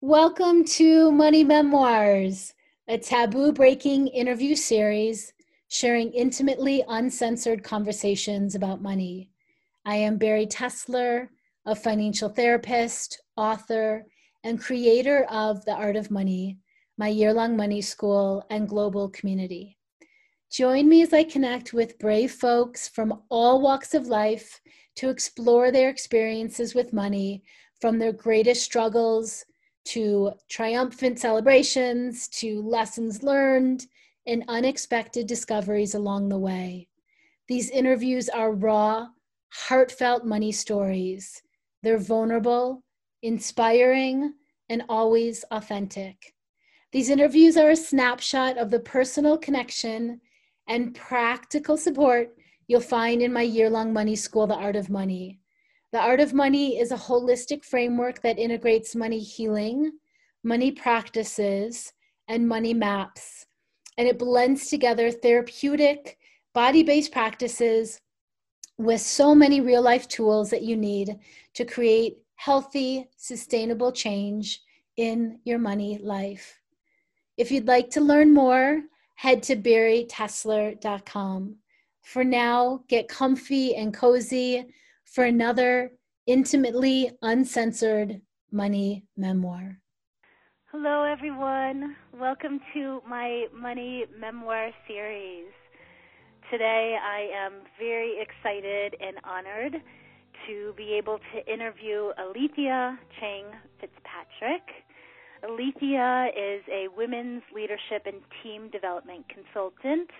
Welcome to Money Memoirs, a taboo breaking interview series sharing intimately uncensored conversations about money. I am Bari Tessler, a financial therapist, author, and creator of The Art of Money, my year long money school and global community. Join me as I connect with brave folks from all walks of life to explore their experiences with money from their greatest struggles to triumphant celebrations, to lessons learned, and unexpected discoveries along the way. These interviews are raw, heartfelt money stories. They're vulnerable, inspiring, and always authentic. These interviews are a snapshot of the personal connection and practical support you'll find in my year long money school, The Art of Money. The Art of Money is a holistic framework that integrates money healing, money practices, and money maps. And it blends together therapeutic, body based practices with so many real life tools that you need to create healthy, sustainable change in your money life. If you'd like to learn more, head to baritessler.com. For now, get comfy and cozy for another intimately uncensored money memoir. Hello, everyone. Welcome to my money memoir series. Today, I am very excited and honored to be able to interview Alethea Chang Fitzpatrick. Alethea is a women's leadership and team development consultant.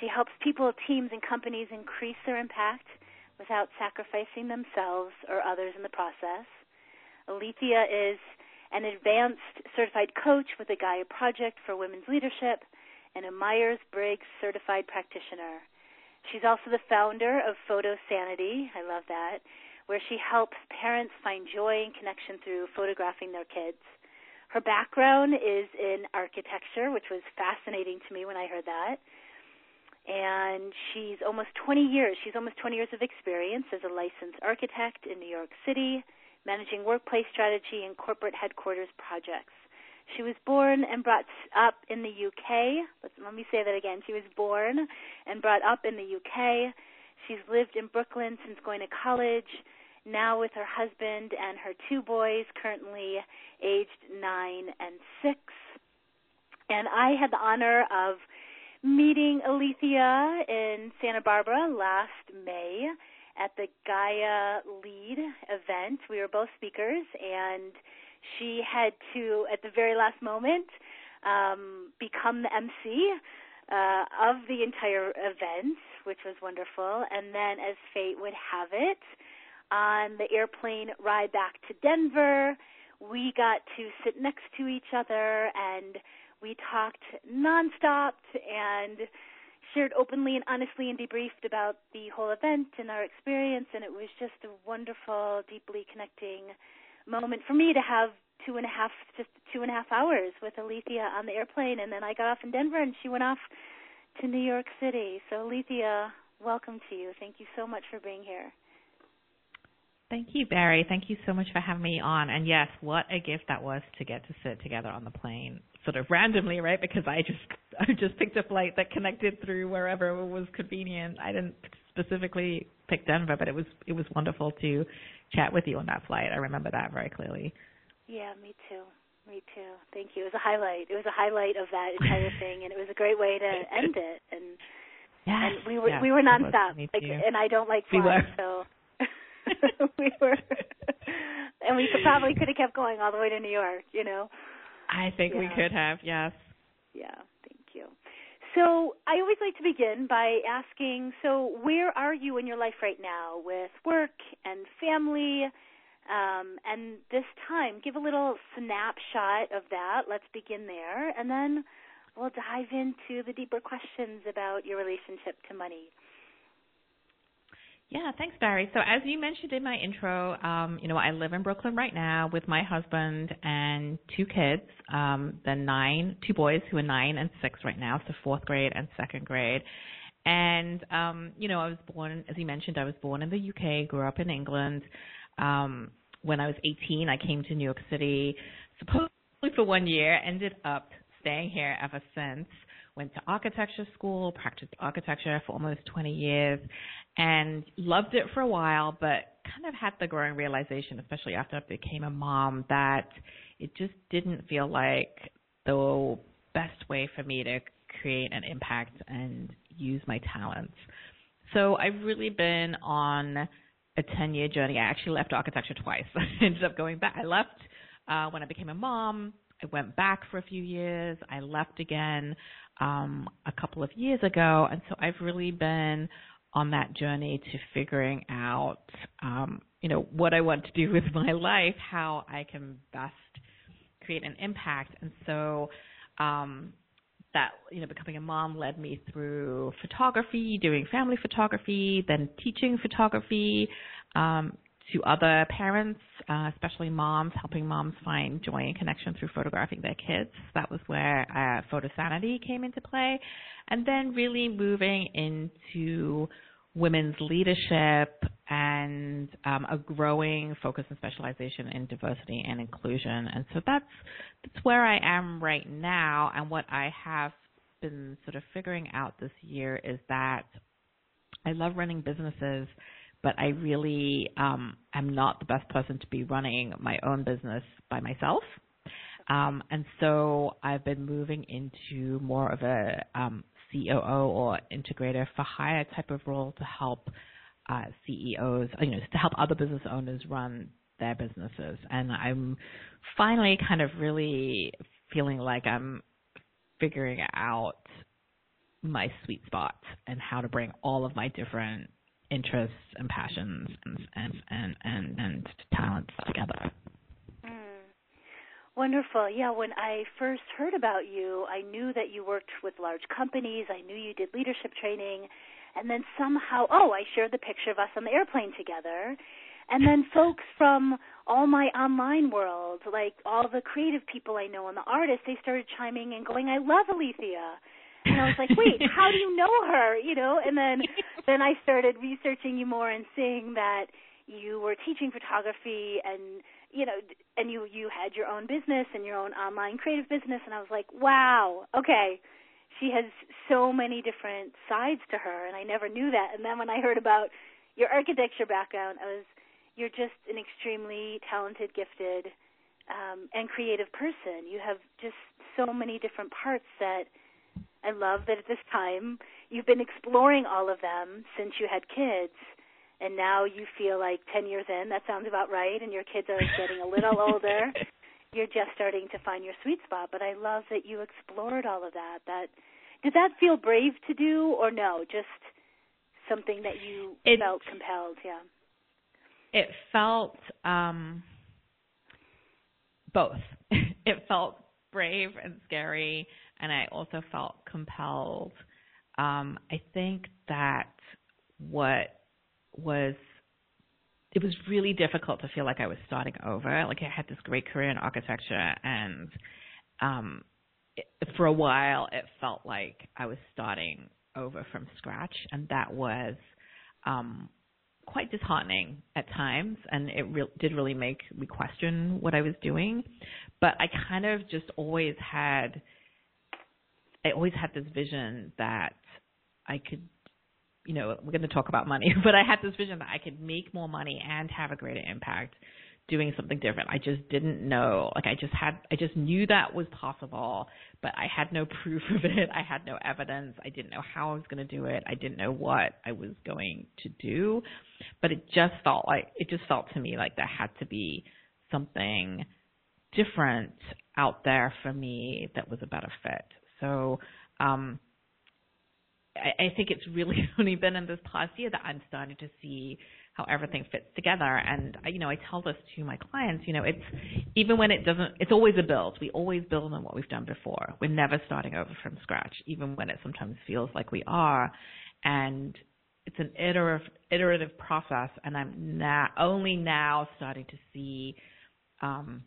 She helps people, teams, and companies increase their impact without sacrificing themselves or others in the process. Alethea is an advanced certified coach with the Gaia Project for Women's Leadership and a Myers Briggs certified practitioner. She's also the founder of Photo Sanity, I love that, where she helps parents find joy and connection through photographing their kids. Her background is in architecture, which was fascinating to me when I heard that and she's almost 20 years. She's almost 20 years of experience as a licensed architect in New York City, managing workplace strategy and corporate headquarters projects. She was born and brought up in the UK. Let me say that again. She was born and brought up in the UK. She's lived in Brooklyn since going to college. Now with her husband and her two boys, currently aged nine and six. And I had the honor of meeting Alethea in Santa Barbara last May at the Gaia Lead event. We were both speakers, and she had to, at the very last moment, um, become the MC uh, of the entire event, which was wonderful. And then, as fate would have it, on the airplane ride back to Denver, we got to sit next to each other and we talked nonstop and shared openly and honestly and debriefed about the whole event and our experience, and it was just a wonderful, deeply connecting moment for me to have two and a half, just two and a half hours with Alethea on the airplane, and then I got off in Denver, and she went off to New York City. So, Alethea, welcome to you. Thank you so much for being here. Thank you, Bari. Thank you so much for having me on. And yes, what a gift that was to get to sit together on the plane sort of randomly, right? Because I just I just picked a flight that connected through wherever was convenient. I didn't specifically pick Denver, but it was it was wonderful to chat with you on that flight. I remember that very clearly. Yeah, me too. Me too. Thank you. It was a highlight. It was a highlight of that entire thing, and it was a great way to end it. And yes, and we were we were nonstop. Like, and I don't like flying, we so we were. and we could, probably could have kept going all the way to New York. You know. I think yeah. we could have, yes. Yeah, thank you. So I always like to begin by asking so, where are you in your life right now with work and family? Um, and this time, give a little snapshot of that. Let's begin there. And then we'll dive into the deeper questions about your relationship to money. Yeah, thanks, Bari. So as you mentioned in my intro, um, you know, I live in Brooklyn right now with my husband and two kids. Um, the nine, two boys who are nine and six right now, so fourth grade and second grade. And um, you know, I was born, as you mentioned, I was born in the UK, grew up in England. Um, when I was 18, I came to New York City, supposedly for one year, ended up staying here ever since. Went to architecture school, practiced architecture for almost 20 years, and loved it for a while, but kind of had the growing realization, especially after I became a mom, that it just didn't feel like the best way for me to create an impact and use my talents. So I've really been on a 10 year journey. I actually left architecture twice. I ended up going back. I left uh, when I became a mom. I went back for a few years. I left again um, a couple of years ago. And so I've really been on that journey to figuring out, um, you know, what I want to do with my life, how I can best create an impact. And so, um, that you know becoming a mom led me through photography, doing family photography, then teaching photography um, to other parents, uh, especially moms, helping moms find joy and connection through photographing their kids. That was where uh, Photo Sanity came into play, and then really moving into women's leadership and um, a growing focus and specialization in diversity and inclusion. And so that's that's where I am right now. And what I have been sort of figuring out this year is that I love running businesses, but I really um, am not the best person to be running my own business by myself. Um, and so I've been moving into more of a um, COO or integrator for hire type of role to help uh, CEOs, you know, to help other business owners run their businesses. And I'm finally kind of really feeling like I'm figuring out my sweet spot and how to bring all of my different interests and passions and and and and, and talents together. Wonderful. Yeah, when I first heard about you, I knew that you worked with large companies. I knew you did leadership training. And then somehow, oh, I shared the picture of us on the airplane together. And then folks from all my online world, like all the creative people I know and the artists, they started chiming and going, I love Alethea. And I was like, wait, how do you know her? You know, and then then I started researching you more and seeing that you were teaching photography and you know, and you you had your own business and your own online creative business, and I was like, wow, okay, she has so many different sides to her, and I never knew that. And then when I heard about your architecture background, I was, you're just an extremely talented, gifted, um, and creative person. You have just so many different parts that I love that at this time you've been exploring all of them since you had kids and now you feel like 10 years in, that sounds about right, and your kids are getting a little older. You're just starting to find your sweet spot, but I love that you explored all of that. That did that feel brave to do or no, just something that you it, felt compelled, yeah. It felt um both. it felt brave and scary and I also felt compelled. Um I think that what was it was really difficult to feel like I was starting over. Like I had this great career in architecture, and um, it, for a while it felt like I was starting over from scratch, and that was um, quite disheartening at times, and it re- did really make me question what I was doing. But I kind of just always had, I always had this vision that I could you know, we're going to talk about money, but I had this vision that I could make more money and have a greater impact doing something different. I just didn't know. Like I just had I just knew that was possible, but I had no proof of it. I had no evidence. I didn't know how I was going to do it. I didn't know what I was going to do. But it just felt like it just felt to me like there had to be something different out there for me that was a better fit. So um I, I think it's really only been in this past year that I'm starting to see how everything fits together. And you know, I tell this to my clients. You know, it's even when it doesn't, it's always a build. We always build on what we've done before. We're never starting over from scratch, even when it sometimes feels like we are. And it's an iterative iterative process. And I'm now only now starting to see um,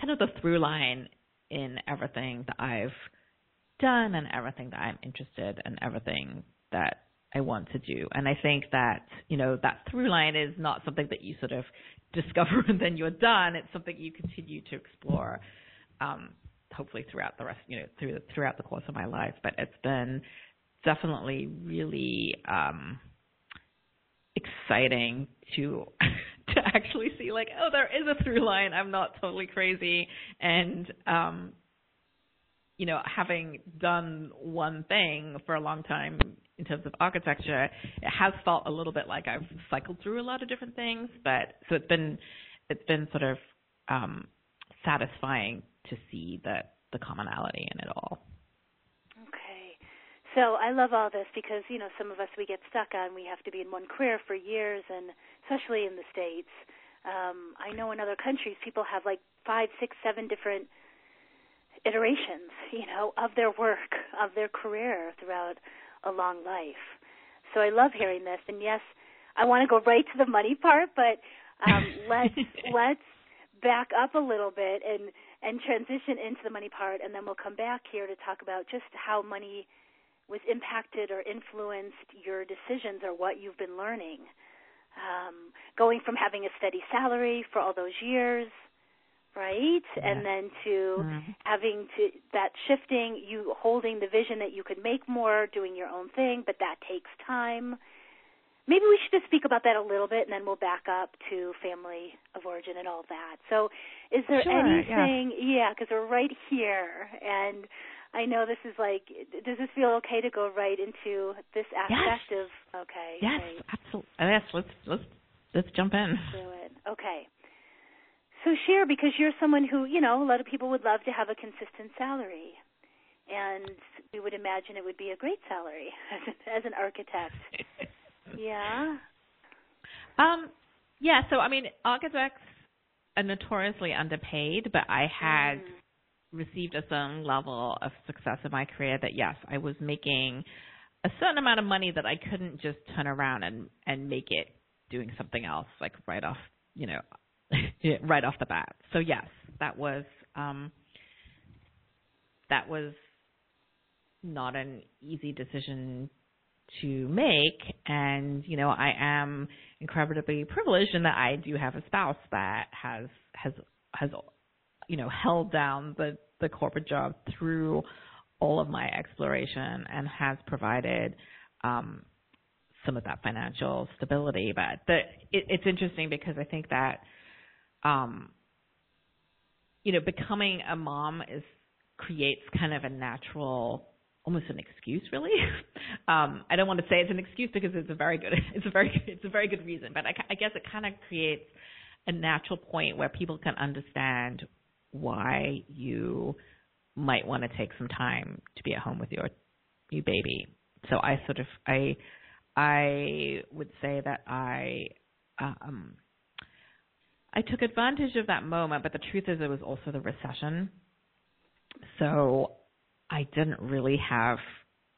kind of the through line in everything that I've done and everything that I'm interested and everything that I want to do. And I think that, you know, that through line is not something that you sort of discover and then you're done. It's something you continue to explore um, hopefully throughout the rest, you know, through throughout the course of my life. But it's been definitely really um, exciting to to actually see like, oh, there is a through line. I'm not totally crazy, and um, you know, having done one thing for a long time in terms of architecture, it has felt a little bit like I've cycled through a lot of different things. But so it's been it's been sort of um, satisfying to see that the commonality in it all. Okay. So I love all this because, you know, some of us we get stuck on we have to be in one career for years and especially in the States. Um, I know in other countries people have like five, six, seven different iterations, you know, of their work, of their career throughout a long life. So I love hearing this and yes, I want to go right to the money part, but um, let's let's back up a little bit and and transition into the money part, and then we'll come back here to talk about just how money was impacted or influenced your decisions or what you've been learning. Um, going from having a steady salary for all those years, right, yeah. and then to mm-hmm. having to that shifting, you holding the vision that you could make more, doing your own thing, but that takes time maybe we should just speak about that a little bit, and then we'll back up to family of origin and all that. So, is there sure, anything? Yeah, because yeah, we're right here, and I know this is like. Does this feel okay to go right into this aspect yes. of? Okay. Yes, great. absolutely. Yes, let's let's let's jump in. Do it. Okay. So share because you're someone who you know a lot of people would love to have a consistent salary and we would imagine it would be a great salary as, as an architect. Yeah. Um. Yeah. So I mean, architects are notoriously underpaid, but I had mm. received a certain level of success in my career that yes, I was making a certain amount of money that I couldn't just turn around and and make it doing something else like right off, you know, right off the bat. So yes, that was um that was not an easy decision to make and you know I am incredibly privileged in that I do have a spouse that has has has you know held down the the corporate job through all of my exploration and has provided um some of that financial stability but the it, it's interesting because I think that um you know becoming a mom is creates kind of a natural almost an excuse really. Um i don't want to say it's an excuse because it's a very good it's a very it's a very good reason but i, I guess it kind of creates a natural point where people can understand why you might want to take some time to be at home with your new baby. So i sort of i i would say that i um I took advantage of that moment, but the truth is it was also the recession. So I didn't really have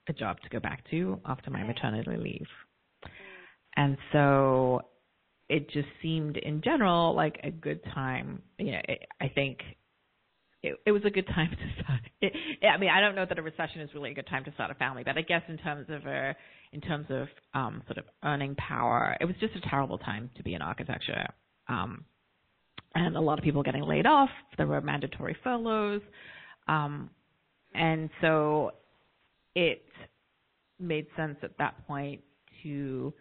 a job to go back to after my maternity leave. And so it just seemed in general like a good time. You know, it, I think it, it was a good time to start. It, I mean, I don't know that a recession is really a good time to start a family, but I guess in terms of a, in terms of um, sort of earning power, it was just a terrible time to be in architecture. Um, and a lot of people getting laid off. There were mandatory furloughs. Um, and so it made sense at that point to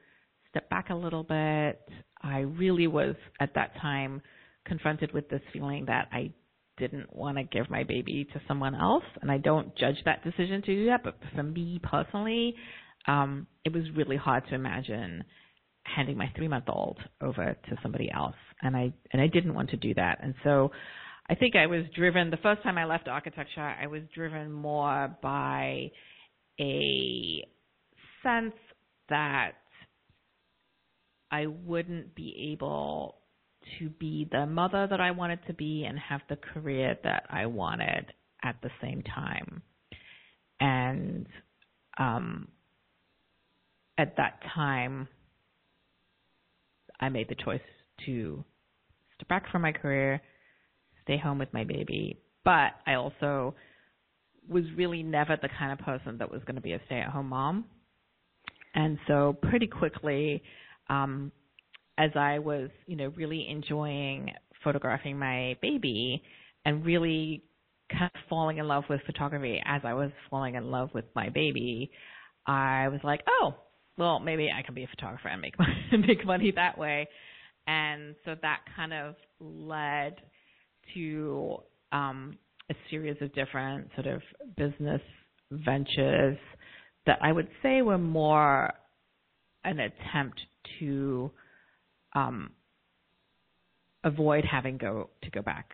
step back a little bit. I really was at that time confronted with this feeling that I didn't want to give my baby to someone else, and I don't judge that decision to do that. But for me personally, um, it was really hard to imagine handing my three month old over to somebody else, and I and I didn't want to do that, and so I think I was driven the first time I left architecture, I was driven more by a sense that I wouldn't be able to be the mother that I wanted to be and have the career that I wanted at the same time. And um, at that time, I made the choice to step back from my career stay home with my baby. But I also was really never the kind of person that was going to be a stay at home mom. And so pretty quickly, um, as I was, you know, really enjoying photographing my baby and really kind of falling in love with photography as I was falling in love with my baby, I was like, oh, well, maybe I can be a photographer and make money, make money that way. And so that kind of led to um, a series of different sort of business ventures that I would say were more an attempt to um, avoid having go to go back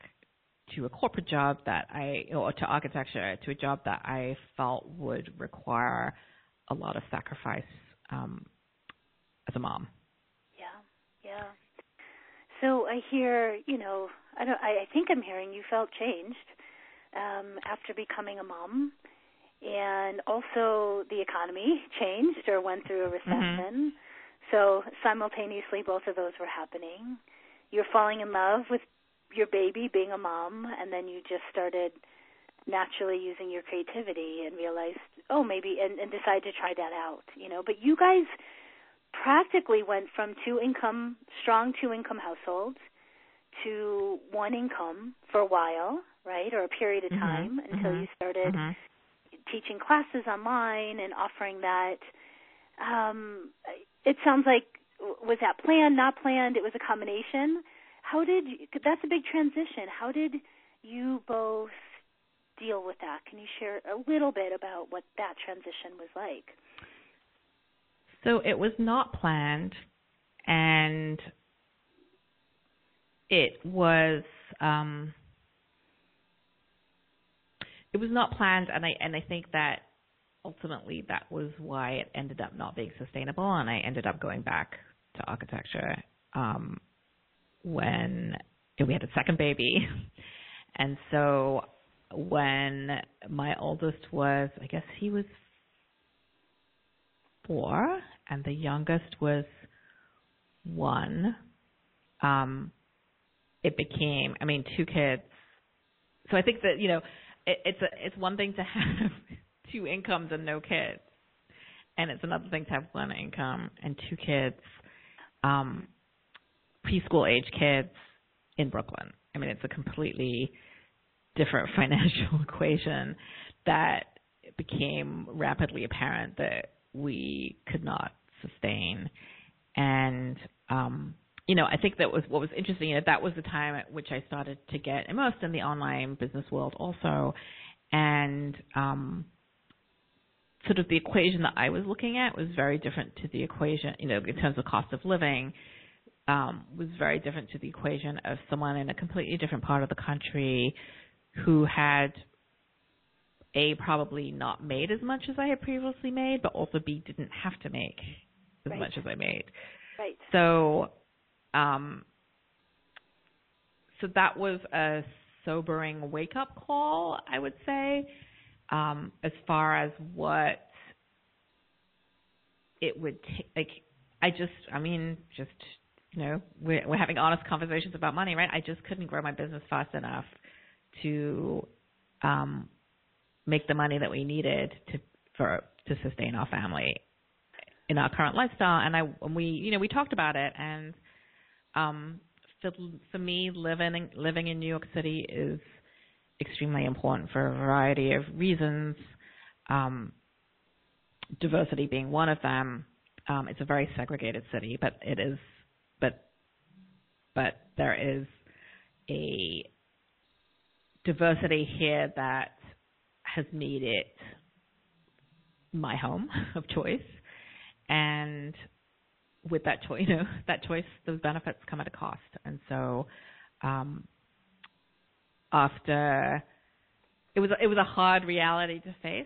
to a corporate job that I or to architecture to a job that I felt would require a lot of sacrifice um, as a mom. Yeah, yeah. So I hear, you know, I don't. I, I think I'm hearing you felt changed um, after becoming a mom, and also the economy changed or went through a Mm-hmm. recession. So simultaneously, both of those were happening. You're falling in love with your baby, being a mom, and then you just started naturally using your creativity and realized, oh, maybe, and, and decided to try that out. You know, but you guys practically went from two income, strong two income households to one income for a while, right, or a period of Mhm, time until mhm, you started Mhm. teaching classes online and offering that. Um, it sounds like was that planned, not planned? It was a combination. How did you, that's a big transition? How did you both deal with that? Can you share a little bit about what that transition was like? So it was not planned, and it was um, it was not planned, and I and I think that ultimately that was why it ended up not being sustainable, and I ended up going back to architecture um, when we had a second baby, and so when my oldest was, I guess he was four, and the youngest was one. Um, it became, I mean, two kids. So I think that you know, it, it's a, it's one thing to have two incomes and no kids, and it's another thing to have one income and two kids, um, preschool age kids in Brooklyn. I mean, it's a completely different financial equation that became rapidly apparent that we could not sustain. And um, you know, I think that was what was interesting. Know, that was the time at which I started to get immersed in the online business world, also, and um, sort of the equation that I was looking at was very different to the equation, you know, in terms of cost of living, um, was very different to the equation of someone in a completely different part of the country who had a probably not made as much as I had previously made, but also b didn't have to make as Right. much as I made. Right. So, um, so that was a sobering wake up call, I would say, um, as far as what it would take. Like, I just, I mean, just you know, we're we're having honest conversations about money, right? I just couldn't grow my business fast enough to um, make the money that we needed to for to sustain our family in our current lifestyle. And I, and we, you know, we talked about it, and um, for, for me, living in, living in New York City is extremely important for a variety of reasons. Um, diversity being one of them. Um, it's a very segregated city, but it is, but, but there is a diversity here that has made it my home of choice. And with that choice, you know, that choice, those benefits come at a cost. And so, um, after it was, it was a hard reality to face.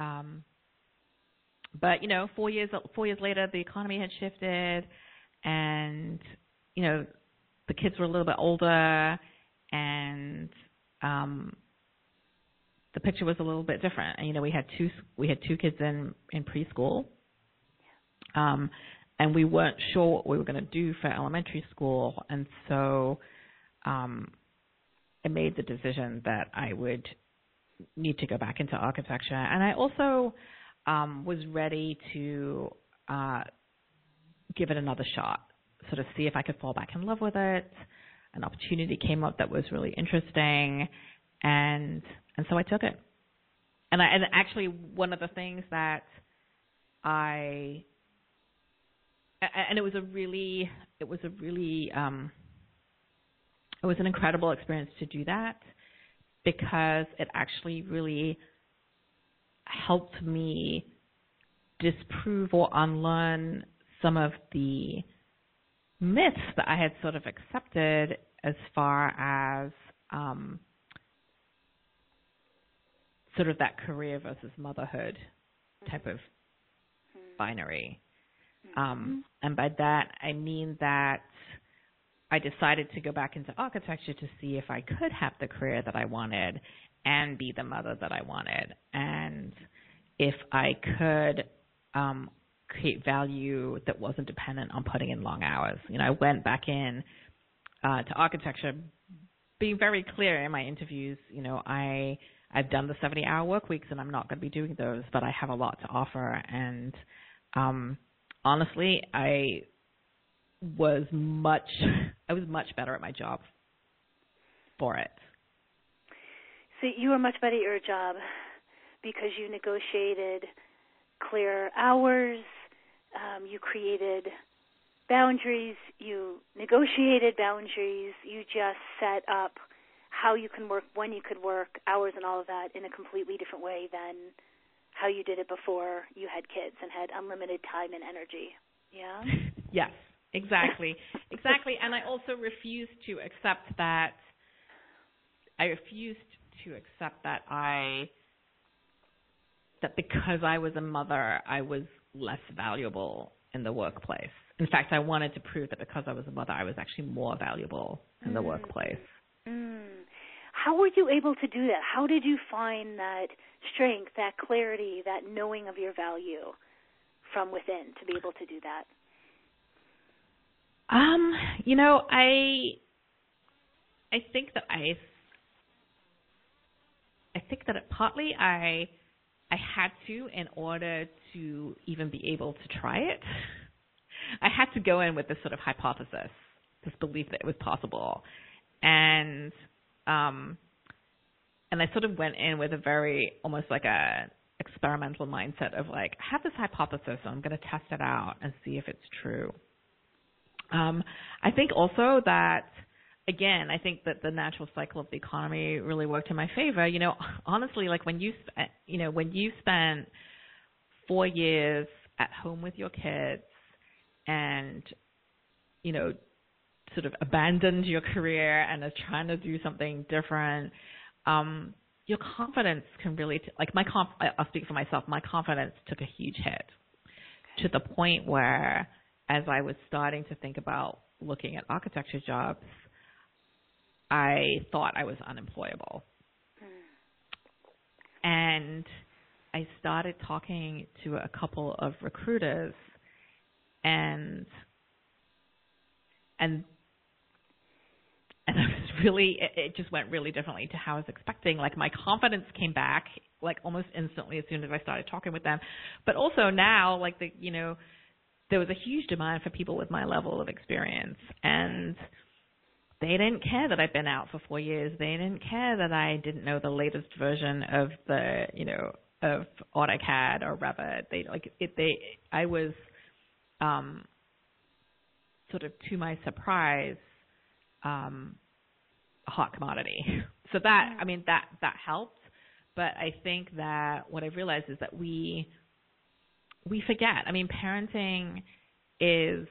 Um, but you know, four years, four years later, the economy had shifted and, you know, the kids were a little bit older and, um, the picture was a little bit different. And, you know, we had two we had two kids in in preschool, um, and we weren't sure what we were going to do for elementary school, and so um, I made the decision that I would need to go back into architecture, and I also um, was ready to uh, give it another shot, sort of see if I could fall back in love with it. An opportunity came up that was really interesting and and so I took it. And I and actually one of the things that I and it was a really it was a really um it was an incredible experience to do that because it actually really helped me disprove or unlearn some of the myths that I had sort of accepted as far as um, sort of that career versus motherhood type of binary. Um, and by that, I mean that I decided to go back into architecture to see if I could have the career that I wanted and be the mother that I wanted. And if I could um, create value that wasn't dependent on putting in long hours. You know, I went back in uh, to architecture being very clear in my interviews, you know, I I've done the 70 hour work weeks and I'm not going to be doing those, but I have a lot to offer and um honestly, I was much I was much better at my job for it. So you were much better at your job because you negotiated clear hours, um, you created boundaries, you negotiated boundaries, you just set up how you can work, when you could work, hours and all of that in a completely different way than how you did it before you had kids and had unlimited time and energy. Yeah? yes, exactly. exactly. And I also refused to accept that I refused to accept that I that because I was a mother, I was less valuable in the workplace. In fact, I wanted to prove that because I was a mother, I was actually more valuable in mm. the workplace. Mm. How were you able to do that? How did you find that strength, that clarity, that knowing of your value from within to be able to do that? Um, you know, I I think that I I think that it, partly I I had to in order to even be able to try it. I had to go in with this sort of hypothesis, this belief that it was possible, and um, and I sort of went in with a very almost like a experimental mindset of like I have this hypothesis, so I'm going to test it out and see if it's true. Um, I think also that again, I think that the natural cycle of the economy really worked in my favor. You know, honestly, like when you, you know, when you spent four years at home with your kids and, you know, sort of abandoned your career and are trying to do something different, um, your confidence can really, t- like my conf, I'll speak for myself, my confidence took a huge hit to the point where as I was starting to think about looking at architecture jobs, I thought I was unemployable. Mm. And I started talking to a couple of recruiters and and and I was really it, it just went really differently to how I was expecting. Like my confidence came back like almost instantly as soon as I started talking with them. But also now like the you know there was a huge demand for people with my level of experience and they didn't care that I'd been out for four years. They didn't care that I didn't know the latest version of the, you know, of AutoCAD or Revit. They like it. They, I was, um, sort of to my surprise, um, a hot commodity. So that, I mean, that that helped. But I think that what I've realized is that we we forget. I mean, parenting is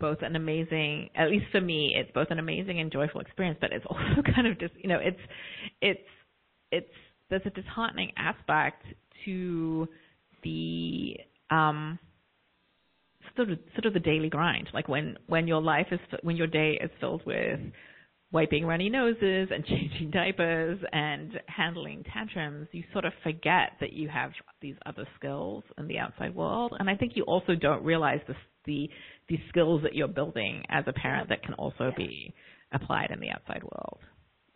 both an amazing at least for me it's both an amazing and joyful experience but it's also kind of just you know it's it's it's there's a disheartening aspect to the um sort of sort of the daily grind like when when your life is when your day is filled with wiping runny noses and changing diapers and handling tantrums, you sort of forget that you have these other skills in the outside world. And I think you also don't realize the the, the skills that you're building as a parent that can also yes. be applied in the outside world.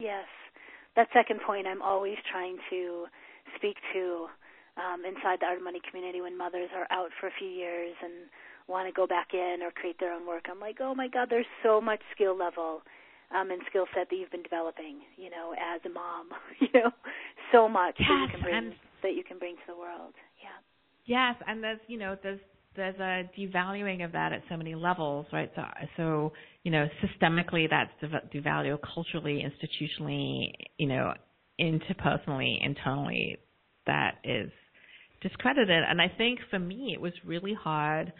Yes, that second point I'm always trying to speak to um, inside the art of money community when mothers are out for a few years and want to go back in or create their own work. I'm like, oh my God, there's so much skill level um, and skill set that you've been developing, you know, as a mom, you know, so much yes, that you can bring and, that you can bring to the world. Yeah. Yes, and there's you know there's there's a devaluing of that at so many levels, right? So so you know systemically that's devalued, culturally, institutionally, you know, interpersonally, internally, that is discredited. And I think for me it was really hard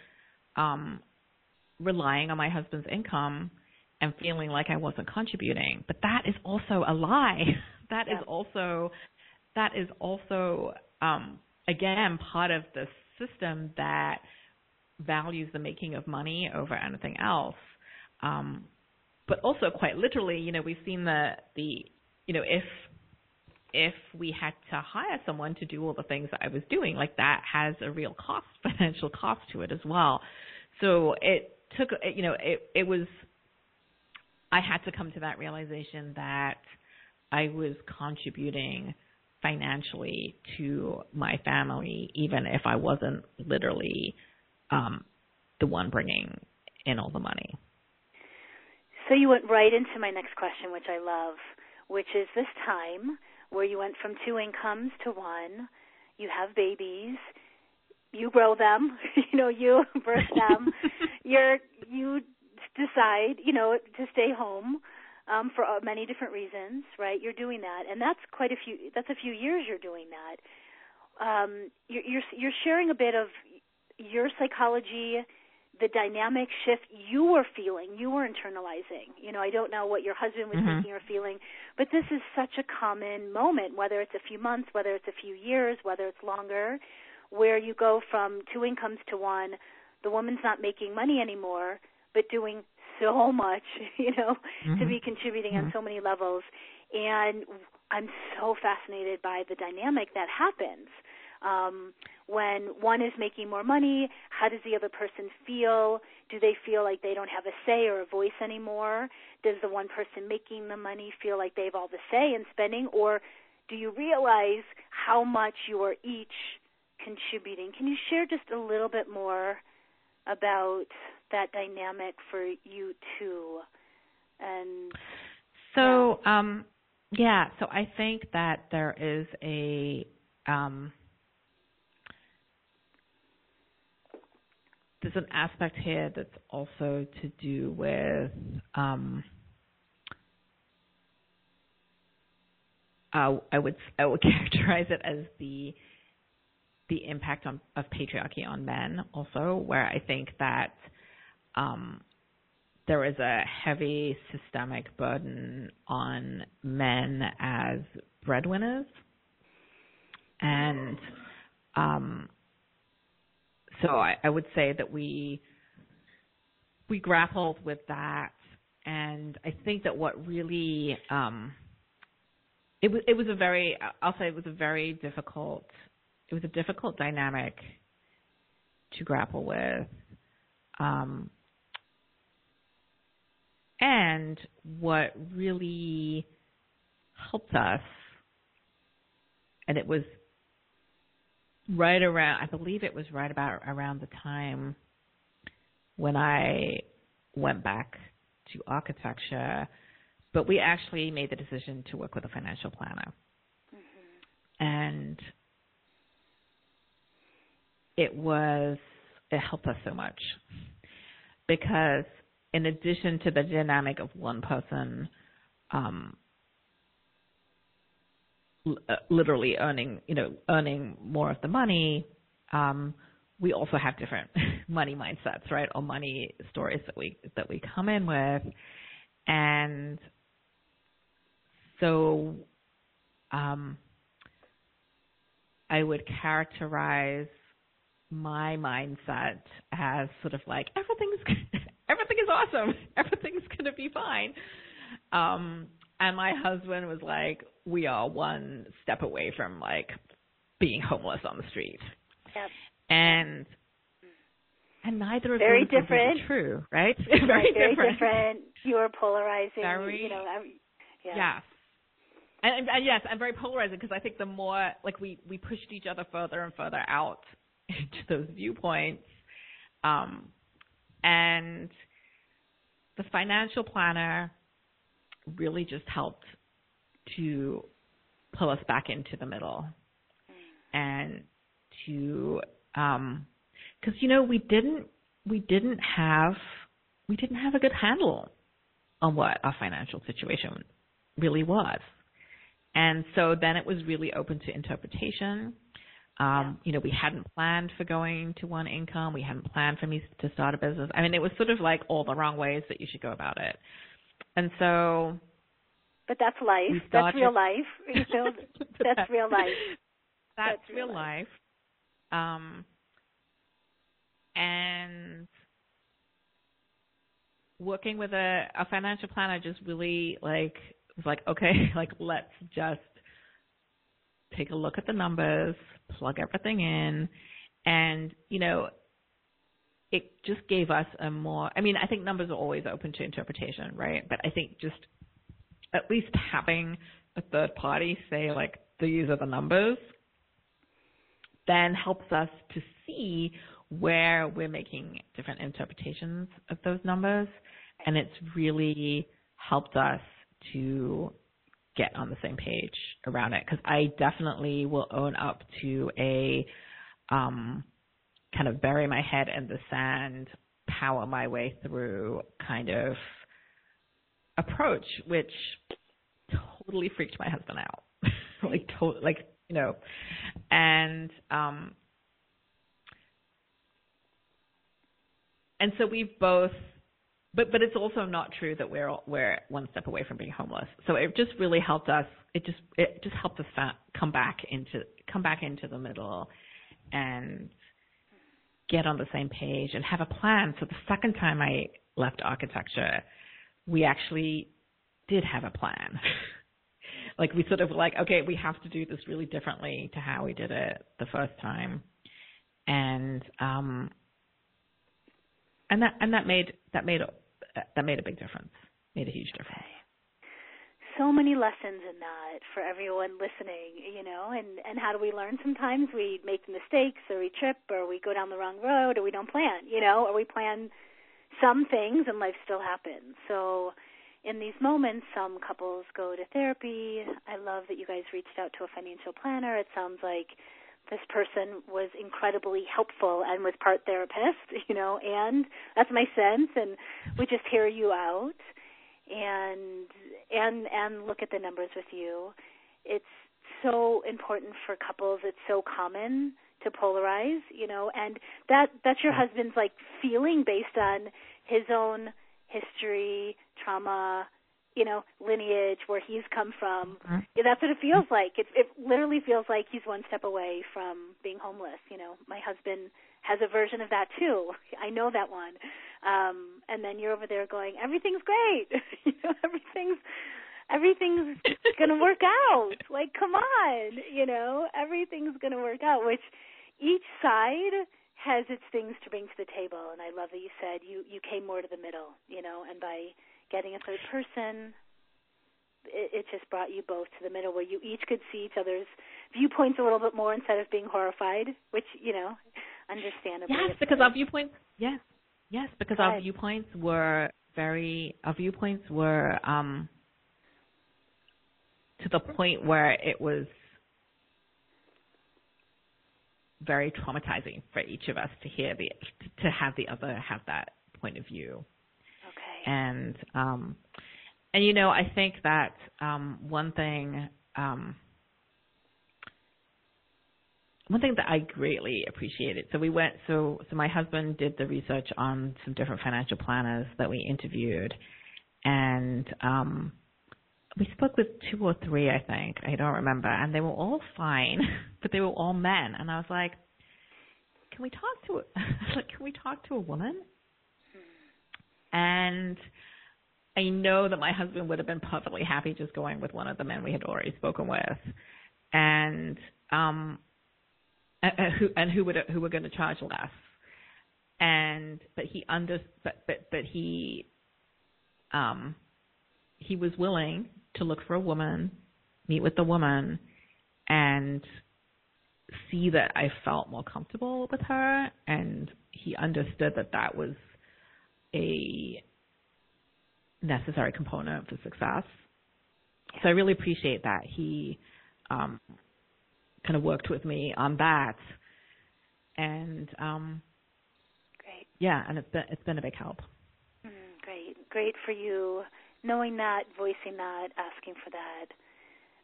um, relying on my husband's income and feeling like I wasn't contributing. But that is also a lie. That yeah. is also that is also um, again part of the system that values the making of money over anything else. Um, but also quite literally, you know, we've seen the the you know if if we had to hire someone to do all the things that I was doing, like that has a real cost, financial cost to it as well. So it took, you know, it it was I had to come to that realization that I was contributing financially to my family, even if I wasn't literally um, the one bringing in all the money. So you went right into my next question, which I love, which is this time where you went from two incomes to one, you have babies, you grow them, you know, you birth them, you're you decide, you know, to stay home um, for uh, many different reasons, right? You're doing that, and that's quite a few. That's a few years you're doing that. Um, you're, you're you're sharing a bit of your psychology, the dynamic shift you were feeling, you were internalizing. You know, I don't know what your husband was mm-hmm. thinking or feeling, but this is such a common moment, whether it's a few months, whether it's a few years, whether it's longer, where you go from two incomes to one. The woman's not making money anymore but doing so much, you know, mm-hmm. to be contributing mm-hmm. on so many levels. And I'm so fascinated by the dynamic that happens. Um, when one is making more money, how does the other person feel? Do they feel like they don't have a say or a voice anymore? Does the one person making the money feel like they have all the say in spending? Or do you realize how much you are each contributing? Can you share just a little bit more about that dynamic for you two? And so, yeah. um, yeah. So I think that there is a um, there's an aspect here that's also to do with um, uh, I would I would characterize it as the the impact on, of patriarchy on men also, where I think that um, there is a heavy systemic burden on men as breadwinners. And um, so I, I would say that we we grappled with that, and I think that what really um, it was it was a very I'll say it was a very difficult it was a difficult dynamic to grapple with. Um, and what really helped us, and it was right around, I believe it was right about around the time when I went back to architecture, but we actually made the decision to work with a financial planner. Mm-hmm. And it was it helped us so much because in addition to the dynamic of one person um, literally earning you know earning more of the money. Um, we also have different money mindsets right? Or money stories that we that we come in with. And so um, I would characterize my mindset as sort of like everything's everything is awesome, everything's gonna be fine. Um, and my husband was like, we are one step away from like being homeless on the street. Yep. And and neither of very those different. true, right? very, very different. different. You are polarizing. Very, you know, yeah. Yes. And, and, and yes, and very polarizing because I think the more like we we pushed each other further and further out into those viewpoints. Um, and the financial planner really just helped to pull us back into the middle and to um because you know we didn't we didn't have we didn't have a good handle on what our financial situation really was and so then it was really open to interpretation um, you know, we hadn't planned for going to one income. We hadn't planned for me to start a business. I mean, it was sort of like all the wrong ways that you should go about it. And so. But that's life. That's real life. You know, that's real life. That's, that's real life. life. Um, and working with a, a financial planner just really like was like, okay, like let's just take a look at the numbers, plug everything in, and you know, it just gave us a more. I mean, I think numbers are always open to interpretation, right? But I think just at least having a third party say like these are the numbers, then helps us to see where we're making different interpretations of those numbers, and it's really helped us to get on the same page around it because I definitely will own up to a um, kind of bury my head in the sand, power my way through kind of approach, which totally freaked my husband out. like, to- like you know, and um, and so we've both but but it's also not true that we're we're one step away from being homeless. So it just really helped us. It just it just helped us come back into come back into the middle, and get on the same page and have a plan. So the second time I left architecture, we actually did have a plan. like we sort of were like okay, we have to do this really differently to how we did it the first time, and um and that and that made that made a, that made a big difference. Made a huge difference. So many lessons in that for everyone listening, you know, and and how do we learn? Sometimes we make mistakes, or we trip, or we go down the wrong road, or we don't plan, you know, or we plan some things and life still happens. So in these moments, some couples go to therapy. I love that you guys reached out to a financial planner. It sounds like this person was incredibly helpful and was part therapist, you know, and that's my sense and we just hear you out and and and look at the numbers with you. It's so important for couples. It's so common to polarize, you know, and that that's your husband's like feeling based on his own history, trauma, you know, lineage, where he's come from. Mm-hmm. Yeah, that's what it feels like. It it literally feels like he's one step away from being homeless. You know, my husband has a version of that too. I know that one. Um, and then you're over there going, everything's great. you know, everything's everything's gonna work out. Like, come on, you know, everything's gonna work out. Which each side has its things to bring to the table, and I love that you said you you came more to the middle, you know, and by getting a third person, it, it just brought you both to the middle where you each could see each other's viewpoints a little bit more instead of being horrified, which, you know, understandably. Yes, because our viewpoints, yes, yes, because our viewpoints were very, our viewpoints were um, to the point where it was very traumatizing for each of us to hear the to have the other have that point of view. Okay. And um, and you know, I think that um, one thing um, one thing that I greatly appreciated. So we went. So so my husband did the research on some different financial planners that we interviewed, and um, we spoke with two or three, I think. I don't remember, and they were all fine, but they were all men. And I was like, "Can we talk to? like, can we talk to a woman?" And I know that my husband would have been perfectly happy just going with one of the men we had already spoken with, and um, and who would who were going to charge less, and but he under but but but he um he was willing to look for a woman, meet with the woman, and see that I felt more comfortable with her, and he understood that that was a necessary component for success. So I really appreciate that he um, kind of worked with me on that. And um, great. Yeah, and it's been it's been a big help. Mm, great, great for you knowing that, voicing that, asking for that,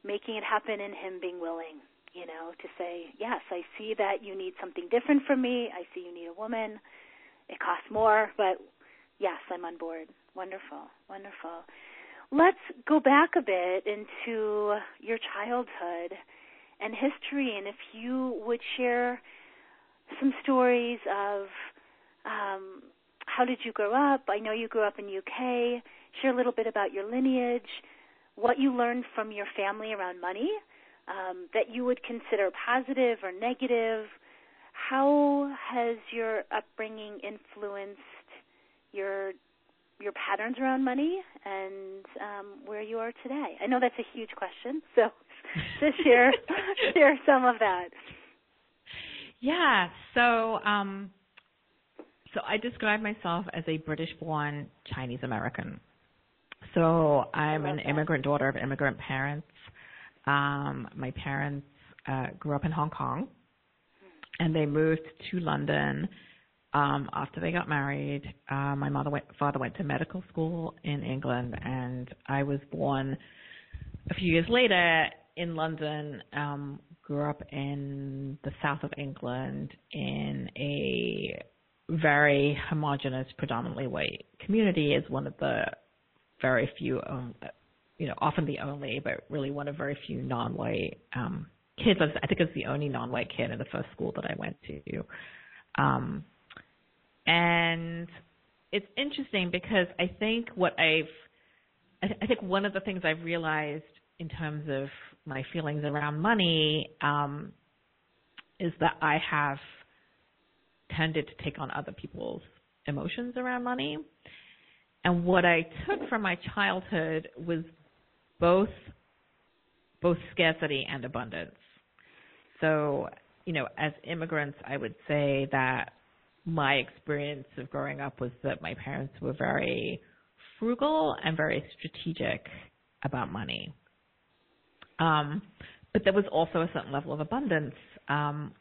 making it happen, and him being willing. You know, to say yes, I see that you need something different from me. I see you need a woman. It costs more, but yes, I'm on board. Wonderful, wonderful. Let's go back a bit into your childhood and history, and if you would share some stories of um, how did you grow up? I know you grew up in UK. Share a little bit about your lineage, what you learned from your family around money um, that you would consider positive or negative. How has your upbringing influenced your your patterns around money and um, where you are today? I know that's a huge question, so just share share some of that. Yeah. So, um, so I describe myself as a British-born Chinese American. So I'm an that. immigrant daughter of immigrant parents. Um, my parents uh, grew up in Hong Kong, and they moved to London um, after they got married. Uh, my mother went, father went to medical school in England, and I was born a few years later in London. Um, grew up in the south of England in a very homogenous, predominantly white community. is one of the very few, um, you know, often the only, but really one of very few non-white um, kids. I think I was the only non-white kid in the first school that I went to. Um, and it's interesting because I think what I've, I, th- I think one of the things I've realized in terms of my feelings around money um, is that I have tended to take on other people's emotions around money. And what I took from my childhood was both both scarcity and abundance. So, you know, as immigrants, I would say that my experience of growing up was that my parents were very frugal and very strategic about money. Um, but there was also a certain level of abundance. Um,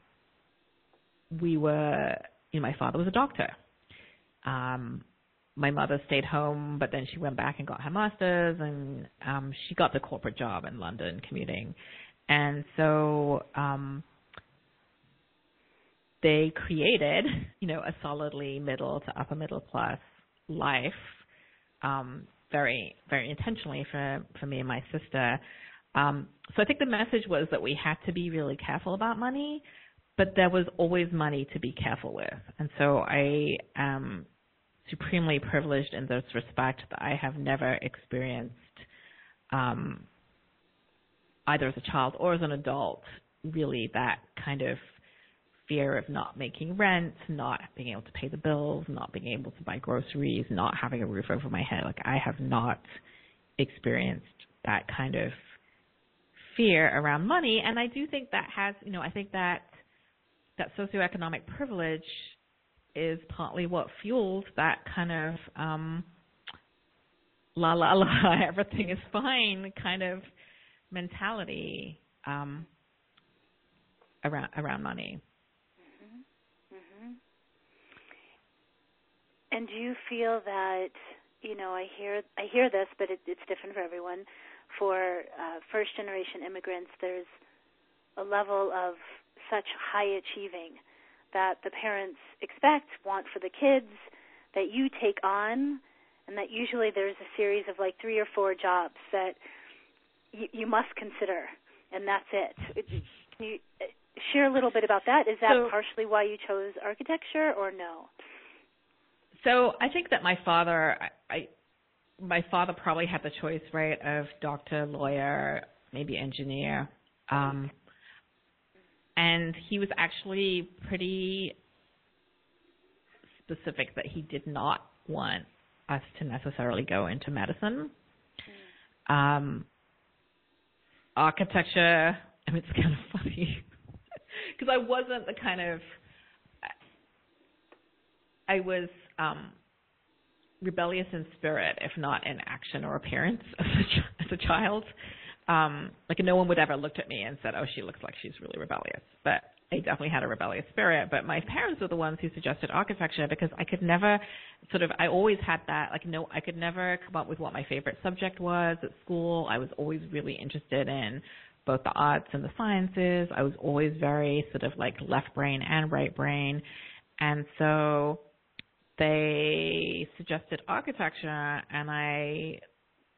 we were, you know, my father was a doctor. Um, my mother stayed home, but then she went back and got her master's, and um, she got the corporate job in London commuting. And so um, they created, you know, a solidly middle to upper middle class life, um, very, very intentionally for for me and my sister. Um, so I think the message was that we had to be really careful about money, but there was always money to be careful with. And so I am supremely privileged in this respect that I have never experienced, um, either as a child or as an adult, really that kind of fear of not making rent, not being able to pay the bills, not being able to buy groceries, not having a roof over my head. Like I have not experienced that kind of fear around money and I do think that has, you know, I think that that socioeconomic privilege is partly what fuels that kind of um la la la everything is fine kind of mentality um around around money. And do you feel that you know I hear I hear this, but it, it's different for everyone. For uh, first generation immigrants, there's a level of such high achieving that the parents expect, want for the kids, that you take on, and that usually there's a series of like three or four jobs that you, you must consider, and that's it. Can you share a little bit about that? Is that so, partially why you chose architecture, or no? So I think that my father, I, I my father probably had the choice, right, of doctor, lawyer, maybe engineer. Um, and he was actually pretty specific that he did not want us to necessarily go into medicine. Um, architecture, I mean, it's kind of funny because I wasn't the kind of I was um, rebellious in spirit, if not in action or appearance, as a, as a child. Um, like no one would ever looked at me and said, "Oh, she looks like she's really rebellious." But I definitely had a rebellious spirit. But my parents were the ones who suggested architecture because I could never, sort of, I always had that. Like no, I could never come up with what my favorite subject was at school. I was always really interested in both the arts and the sciences. I was always very sort of like left brain and right brain. And so they suggested architecture and I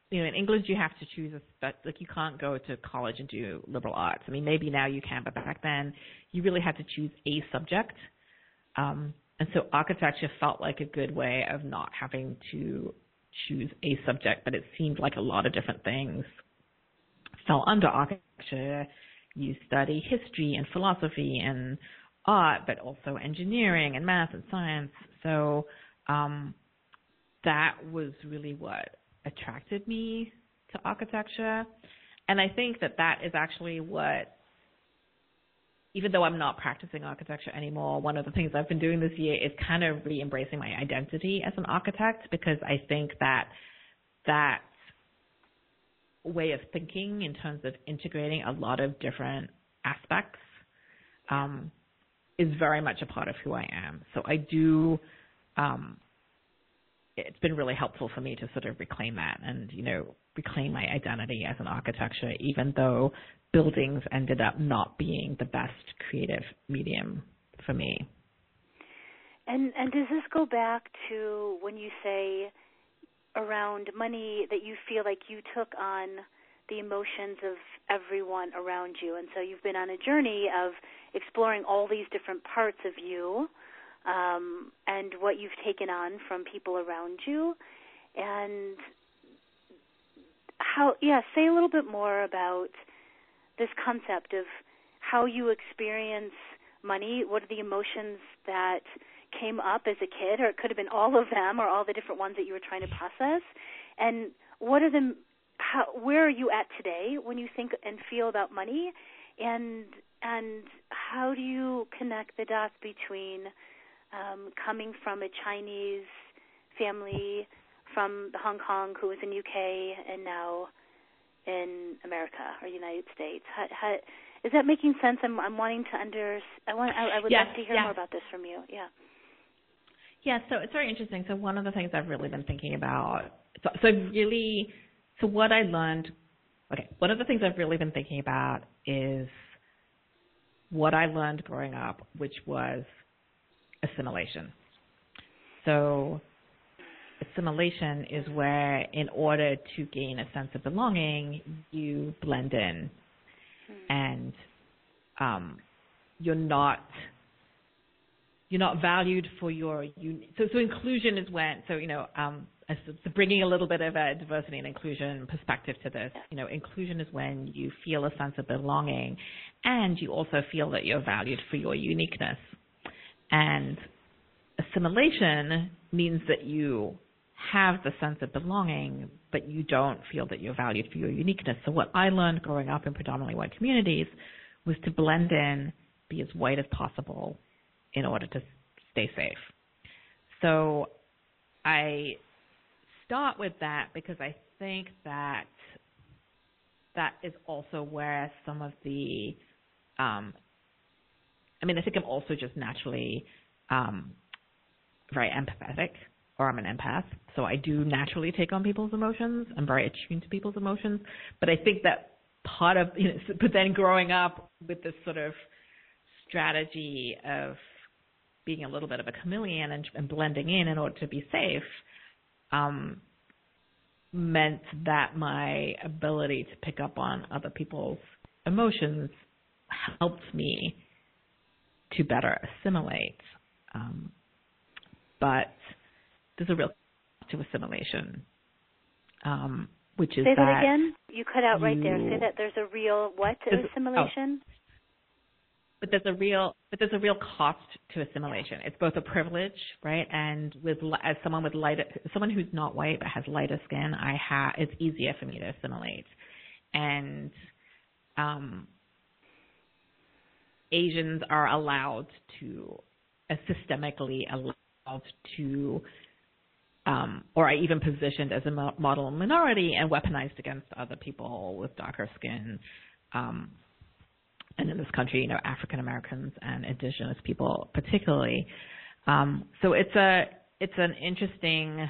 you know, in England you have to choose a spe- like you can't go to college and do liberal arts. I mean, maybe now you can, but back then you really had to choose a subject. Um, and so architecture felt like a good way of not having to choose a subject, but it seemed like a lot of different things fell under architecture. You study history and philosophy and art, but also engineering and math and science. So um, that was really what attracted me to architecture. And I think that that is actually what, even though I'm not practicing architecture anymore, one of the things I've been doing this year is kind of re embracing my identity as an architect because I think that that way of thinking in terms of integrating a lot of different aspects um, is very much a part of who I am. So I do. Um, it's been really helpful for me to sort of reclaim that and you know reclaim my identity as an architecture, even though buildings ended up not being the best creative medium for me. And and does this go back to when you say around money that you feel like you took on the emotions of everyone around you. And so you've been on a journey of exploring all these different parts of you um, and what you've taken on from people around you. And how, yeah, say a little bit more about this concept of how you experience money. What are the emotions that came up as a kid, or it could have been all of them, or all the different ones that you were trying to process, and what are the how where are you at today when you think and feel about money, and and how do you connect the dots between um, coming from a Chinese family from Hong Kong who was in UK and now in America or United States? How, how, is that making sense? I'm, I'm wanting to under. I want. I, I would yes, love to hear yes. more about this from you. Yeah. Yeah, so it's very interesting. So one of the things I've really been thinking about, so, so really, so what I learned, okay, one of the things I've really been thinking about is what I learned growing up, which was assimilation. So assimilation is where in order to gain a sense of belonging, you blend in Hmm. and um, you're not you're not valued for your un- so so inclusion is when so you know um so bringing a little bit of a diversity and inclusion perspective to this you know inclusion is when you feel a sense of belonging and you also feel that you're valued for your uniqueness and assimilation means that you have the sense of belonging, but you don't feel that you're valued for your uniqueness. So what I learned growing up in predominantly white communities was to blend in, be as white as possible in order to stay safe. So I start with that because I think that that is also where some of the um, I mean, I think I'm also just naturally um, very empathetic or I'm an empath, so I do naturally take on people's emotions. I'm very attuned to people's emotions, but I think that part of you know, but then growing up with this sort of strategy of being a little bit of a chameleon and, and blending in in order to be safe, um, meant that my ability to pick up on other people's emotions helped me to better assimilate. Um, but there's a real to assimilation, um, which is Say that, that again. You cut out right there. Say that there's a real what to a- assimilation. But there's a real but there's a real cost to assimilation. It's both a privilege, right? And with as someone with lighter someone who's not white but has lighter skin, I have it's easier for me to assimilate. And um, Asians are allowed to uh, systemically allowed to um, or are even positioned as a model minority and weaponized against other people with darker skin. Um, and in this country, you know, African Americans and Indigenous people particularly. Um, so it's a it's an interesting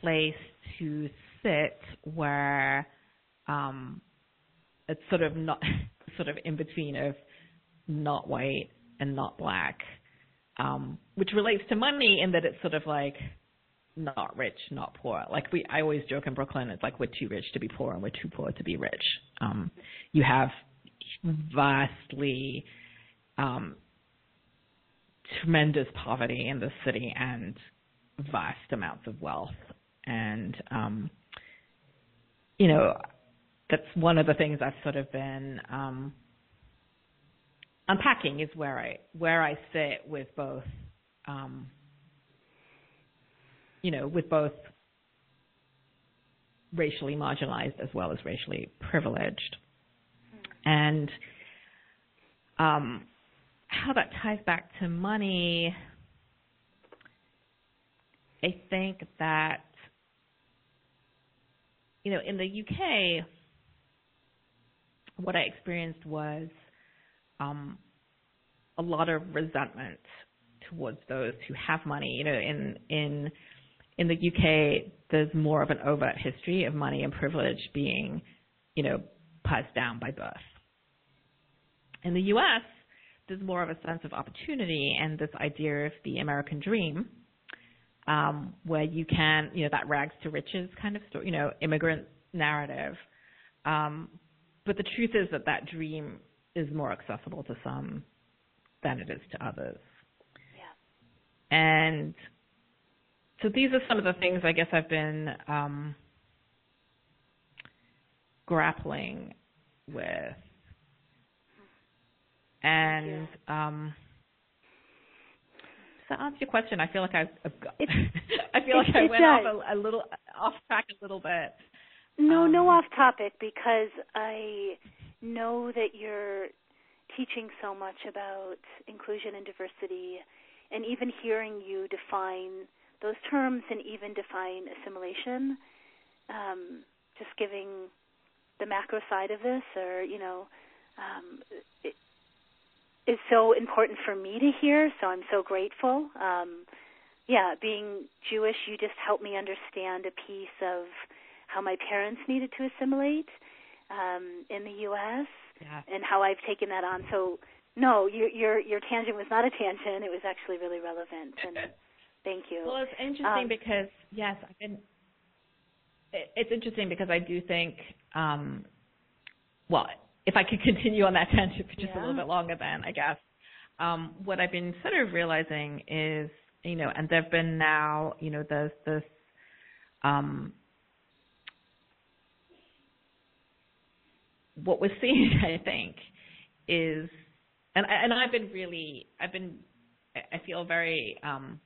place to sit where um, it's sort of not sort of in between of not white and not black, um, which relates to money in that it's sort of like not rich, not poor. Like we, I always joke in Brooklyn, it's like we're too rich to be poor and we're too poor to be rich. Um, you have vastly um, tremendous poverty in the city and vast amounts of wealth, and um, you know that's one of the things I've sort of been um, unpacking is where I where I sit with both, um, you know, with both racially marginalized as well as racially privileged, and um, how that ties back to money. I think that you know in the UK what I experienced was um, a lot of resentment towards those who have money. You know, in in in the UK, there's more of an overt history of money and privilege being, you know, passed down by birth. In the US, there's more of a sense of opportunity and this idea of the American dream, um, where you can, you know, that rags to riches kind of story, you know, immigrant narrative. Um, but the truth is that that dream is more accessible to some than it is to others. Yeah. And so these are some of the things I guess I've been um, grappling with. And um, to answer your question, I feel like I've, I've got, I feel like I went off a, a, little off track a little bit. No, um, no off topic because I know that you're teaching so much about inclusion and diversity and even hearing you define those terms and even define assimilation um, just giving the macro side of this or you know um, it is so important for me to hear so i'm so grateful um, yeah being jewish you just helped me understand a piece of how my parents needed to assimilate um, in the U.S. Yeah. and how I've taken that on. So no, your your your tangent was not a tangent. It was actually really relevant. And thank you. Well, it's interesting um, because yes, I've been. It's interesting because I do think, um, well, if I could continue on that tangent for just yeah. a little bit longer, then I guess um, what I've been sort of realizing is, you know, and there've been now, you know, there's this um, what we're seeing, I think, is, and and I've been really, I've been, I feel very, um,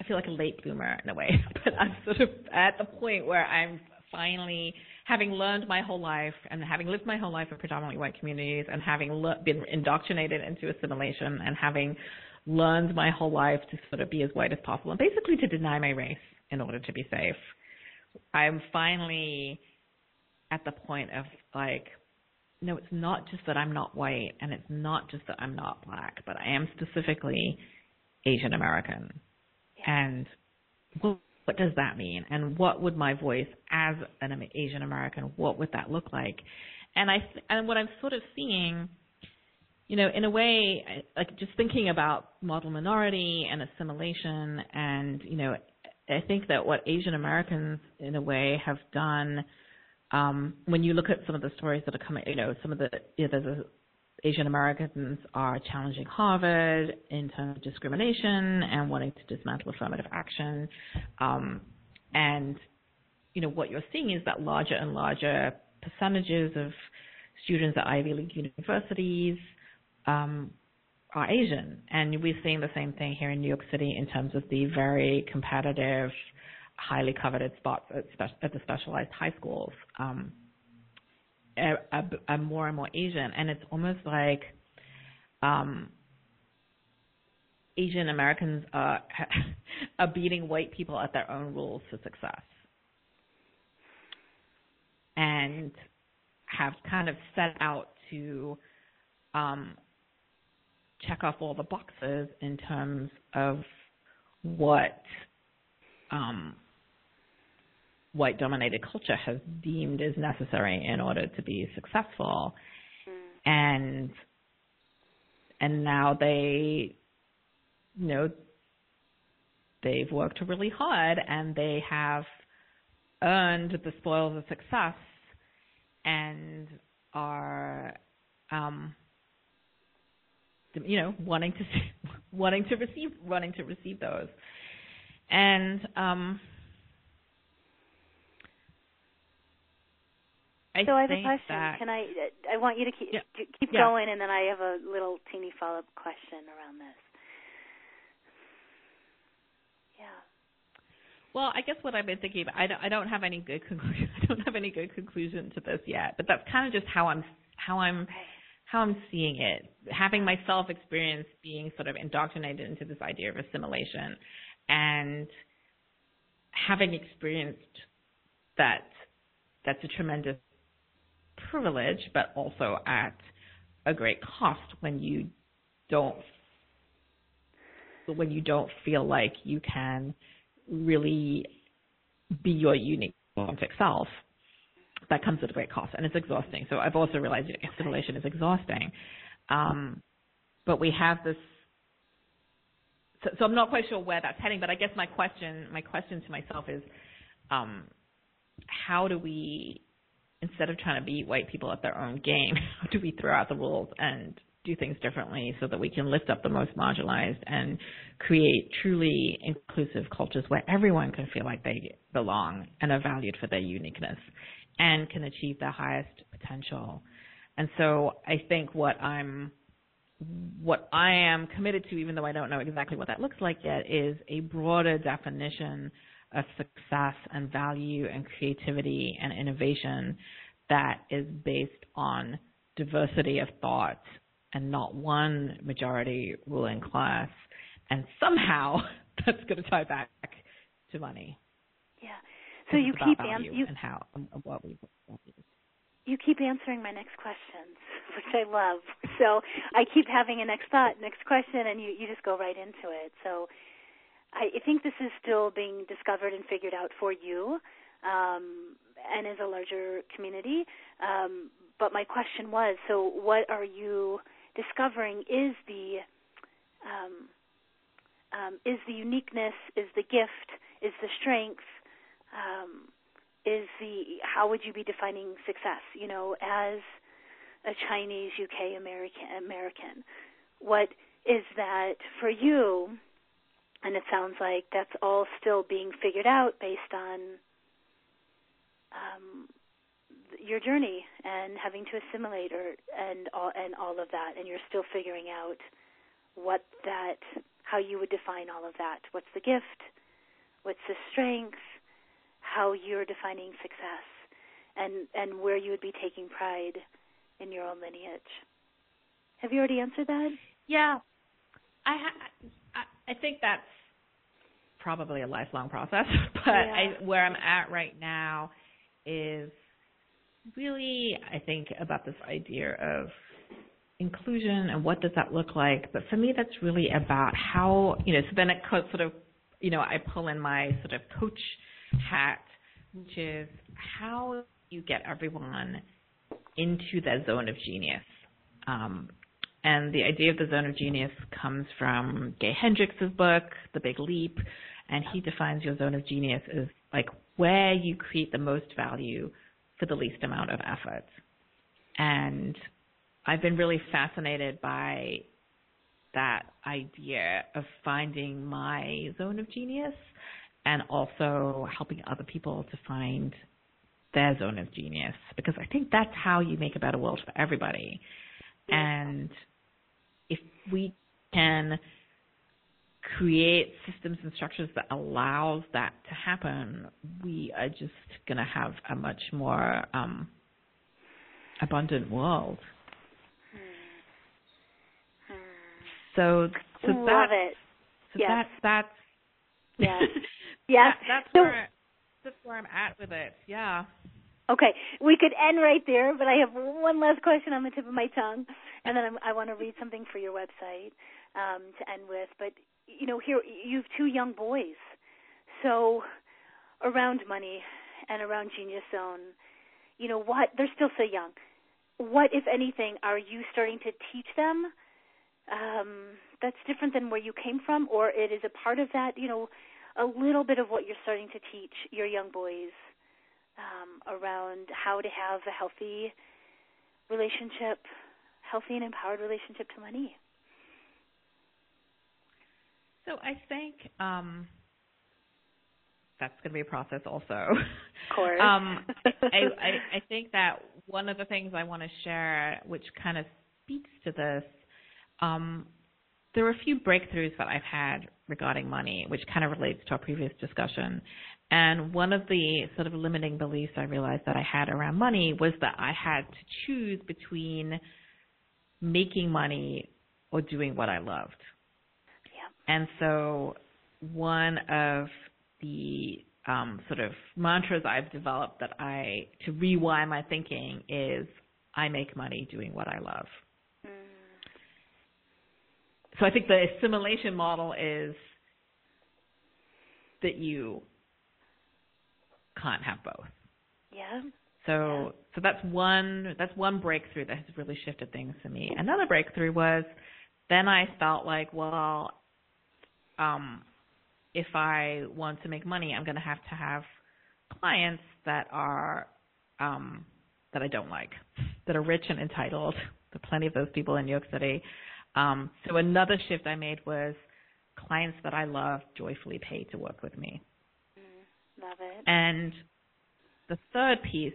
I feel like a late bloomer in a way, but I'm sort of at the point where I'm finally having learned my whole life and having lived my whole life in predominantly white communities and having le- been indoctrinated into assimilation and having learned my whole life to sort of be as white as possible and basically to deny my race in order to be safe. I'm finally at the point of like no, it's not just that I'm not white and it's not just that I'm not black, but I am specifically Asian American. And what, what does that mean? And what would my voice as an Asian American, what would that look like? And I and what I'm sort of seeing, you know, in a way, like just thinking about model minority and assimilation, and you know, I think that what Asian Americans in a way have done um, when you look at some of the stories that are coming, you know, some of the you know, there's a, Asian Americans are challenging Harvard in terms of discrimination and wanting to dismantle affirmative action. Um, and you know what you're seeing is that larger and larger percentages of students at Ivy League universities um, are Asian, and we're seeing the same thing here in New York City in terms of the very competitive highly coveted spots at, spe- at the specialized high schools um, are, more and more Asian, and it's almost like, um, Asian Americans are are beating white people at their own rules for success, and have kind of set out to um, check off all the boxes in terms of what um, white dominated culture has deemed is necessary in order to be successful mm. and and now they you know they've worked really hard and they have earned the spoils of success and are um you know wanting to wanting to receive wanting to receive those and um I so I have a question. That, Can I? Uh, I want you to keep yeah, keep yeah. going, and then I have a little teeny follow up question around this. Yeah. Well, I guess what I've been thinking about, I don't, I don't have any good conclusion. I don't have any good conclusion to this yet, but that's kind of just how I'm how I'm okay. how I'm seeing it. Having myself experience being sort of indoctrinated into this idea of assimilation, and having experienced that that's a tremendous privilege, but also at a great cost when you don't when you don't feel like you can really be your unique authentic self. That comes at a great cost, and it's exhausting. So I've also realized assimilation is exhausting. Um, but we have this. So, so, I'm not quite sure where that's heading. But I guess my question, my question to myself is, um, how do we instead of trying to beat white people at their own game, how do we throw out the rules and do things differently so that we can lift up the most marginalized and create truly inclusive cultures where everyone can feel like they belong and are valued for their uniqueness and can achieve their highest potential. And so I think what I'm what I am committed to, even though I don't know exactly what that looks like yet, is a broader definition of success and value and creativity and innovation that is based on diversity of thought and not one majority ruling class. And somehow that's going to tie back to money. Yeah. So you keep answering you how and what we you keep answering my next questions, which I love. So I keep having a next thought, next question, and you you just go right into it. So I, think this is still being discovered and figured out for you, um, and as a larger community. Um, but my question was, so what are you discovering is the um, um, is the uniqueness, is the gift, is the strength, um, is the how would you be defining success? You know, as a Chinese UK American American, what is that for you? And it sounds like that's all still being figured out based on um, your journey and having to assimilate or and all and all of that, and you're still figuring out what that how you would define all of that. What's the gift? What's the strength? How you're defining success, and and where you would be taking pride in your own lineage. Have you already answered that? Yeah, I ha- think that's probably a lifelong process, but yeah. I, where I'm at right now is really, I think, about this idea of inclusion and what does that look like. But for me, that's really about how, you know, so then it sort of, you know, I pull in my sort of coach hat, which is how you get everyone into that zone of genius. Um, and the idea of the zone of genius comes from Gay Hendricks' book, The Big Leap, and he defines your zone of genius as like where you create the most value for the least amount of effort. And I've been really fascinated by that idea of finding my zone of genius and also helping other people to find their zone of genius because I think that's how you make a better world for everybody. And we can create systems and structures that allows that to happen, we are just going to have a much more um, abundant world. So, so Love that, it. So yes. that's that's yes. yes. That, that's so, where that's where I'm at with it. Yeah. Okay, we could end right there, but I have one last question on the tip of my tongue, and then I'm, i want to read something for your website um, to end with. But you know, here you have two young boys, so around money and around Genius Zone, you know what? They're still so young. What, if anything, are you starting to teach them? Um, that's different than where you came from, or it is a part of that. You know, a little bit of what you're starting to teach your young boys um, around how to have a healthy relationship, healthy and empowered relationship to money. So I think um, that's going to be a process also. Of course. um, I, I, I think that one of the things I want to share, which kind of speaks to this, um, there are a few breakthroughs that I've had regarding money, which kind of relates to our previous discussion. And one of the sort of limiting beliefs I realized that I had around money was that I had to choose between making money or doing what I loved. Yeah. And so one of the um, sort of mantras I've developed that I to rewire my thinking is I make money doing what I love. Mm. So I think the assimilation model is that you can't have both. Yeah. So so that's one that's one breakthrough that has really shifted things for me. Another breakthrough was then I felt like, well, um, if I want to make money, I'm going to have to have clients that are um, that I don't like, that are rich and entitled. There are plenty of those people in New York City. Um, so another shift I made was clients that I love joyfully pay to work with me. Mm, love it. And the third piece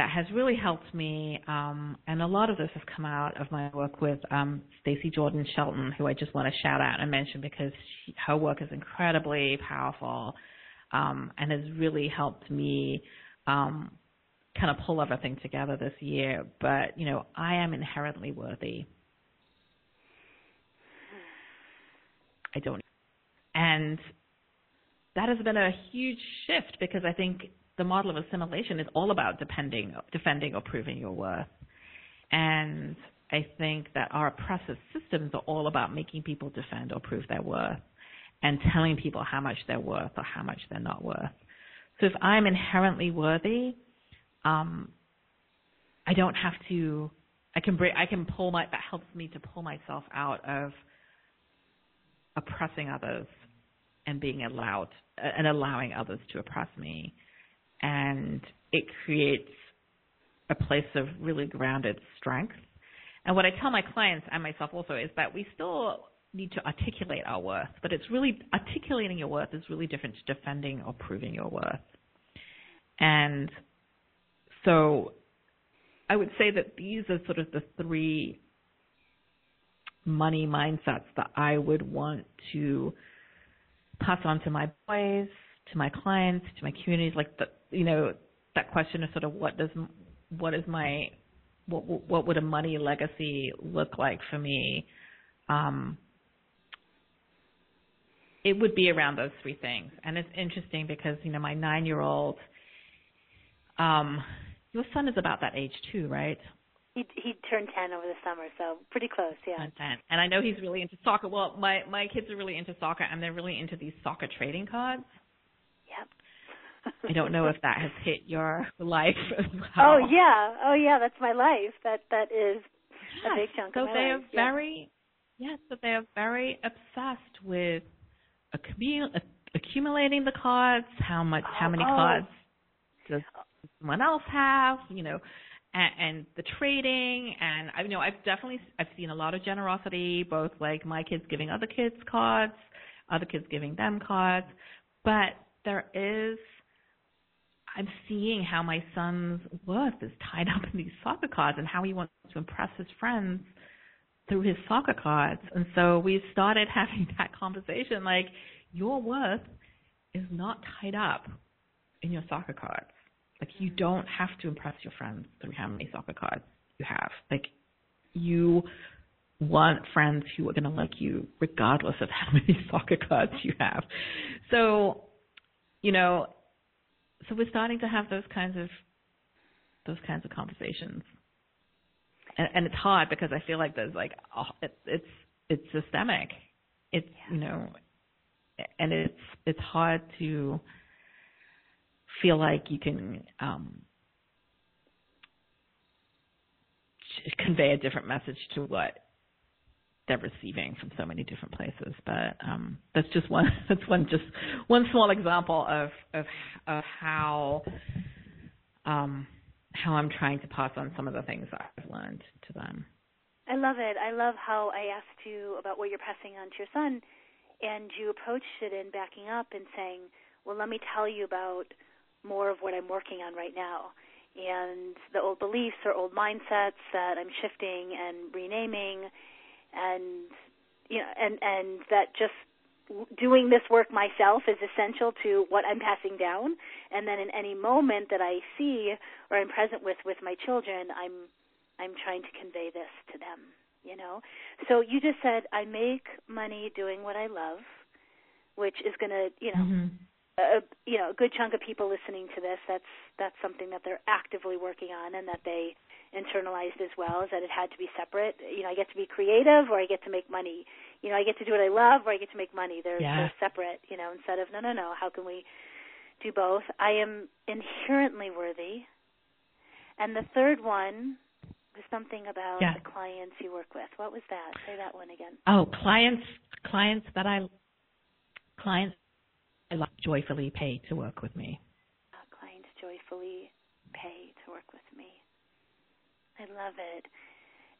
that has really helped me, um, and a lot of this has come out of my work with um, Stacy Jordan Shelton, who I just want to shout out and mention because she, her work is incredibly powerful um, and has really helped me um, kind of pull everything together this year. But you know, I am inherently worthy. I don't, and that has been a huge shift because I think the model of assimilation is all about depending, defending or proving your worth. And I think that our oppressive systems are all about making people defend or prove their worth and telling people how much they're worth or how much they're not worth. So if I'm inherently worthy, um, I don't have to. I can break. I can pull my. That helps me to pull myself out of oppressing others and being allowed and allowing others to oppress me and it creates a place of really grounded strength. And what I tell my clients and myself also is that we still need to articulate our worth, but it's really articulating your worth is really different to defending or proving your worth. And so I would say that these are sort of the three money mindsets that I would want to pass on to my boys, to my clients, to my communities, like the you know that question of sort of what does what is my what what would a money legacy look like for me? Um, it would be around those three things, and it's interesting because you know my nine year old, um, your son is about that age too, right? He he turned ten over the summer, so pretty close, yeah. Ten, and I know he's really into soccer. Well, my my kids are really into soccer, and they're really into these soccer trading cards. I don't know if that has hit your life as oh, well. Oh yeah, oh yeah, that's my life. That that is yes. a big chunk so of my they life. are very yes, but they are very obsessed with accumu- accumulating the cards. How much? how many oh. oh. cards does someone else have? You know, and, and the trading. And I you know I've definitely I've seen a lot of generosity, both like my kids giving other kids cards, other kids giving them cards, but there is I'm seeing how my son's worth is tied up in these soccer cards and how he wants to impress his friends through his soccer cards. And so we started having that conversation like your worth is not tied up in your soccer cards. Like you mm-hmm. don't have to impress your friends through how many soccer cards you have. Like you want friends who are going to like you regardless of how many soccer cards you have. So, you know, so we're starting to have those kinds of those kinds of conversations. And, and it's hard because I feel like there's like oh, it, it's it's systemic. It's yeah. you know, and it's it's hard to feel like you can um, convey a different message to what they're receiving from so many different places. But um, that's just one. That's one just one small example of of, of how um, how I'm trying to pass on some of the things I've learned to them. I love it. I love how I asked you about what you're passing on to your son, and you approached it in backing up and saying, "Well, let me tell you about more of what I'm working on right now." and the old beliefs or old mindsets that I'm shifting and renaming and you know and and that just doing this work myself is essential to what I'm passing down. And then in any moment that I see or I'm present with with my children I'm I'm trying to convey this to them you know? So you just said I make money doing what I love which is going to you know mm-hmm. a you know a good chunk of people listening to this that's that's something that they're actively working on and that they internalized as well is that it had to be separate. You know i get to be creative or i get to make money. You know i get to do what i love or i get to make money. They're, yeah. they're separate you know instead of no no no how can we do both? I am inherently worthy. And the third one was something about yeah. the clients you work with. What was that? Say that one again. Oh clients clients that i clients I love joyfully pay to work with me. Clients joyfully pay to work with me. I love it.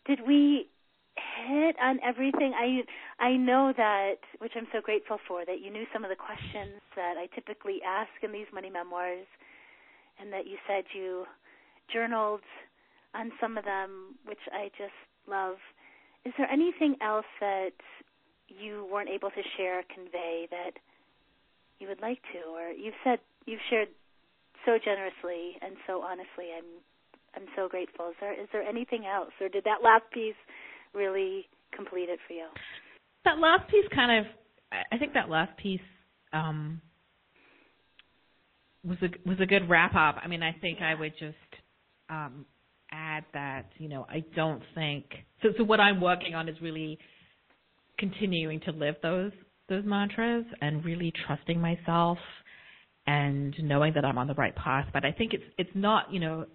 Did we hit on everything? I I know that, which I'm so grateful for, that you knew some of the questions that I typically ask in these money memoirs, and that you said you journaled on some of them, which I just love. Is there anything else that you weren't able to share, convey that you would like to, or you've said you've shared so generously and so honestly. I'm I'm so grateful. Is there is there anything else, or did that last piece really complete it for you? That last piece kind of, I think that last piece um, was a was a good wrap up. I mean, I think yeah. I would just um, add that you know I don't think so. So what I'm working on is really continuing to live those those mantras and really trusting myself and knowing that I'm on the right path. But I think it's it's not, you know,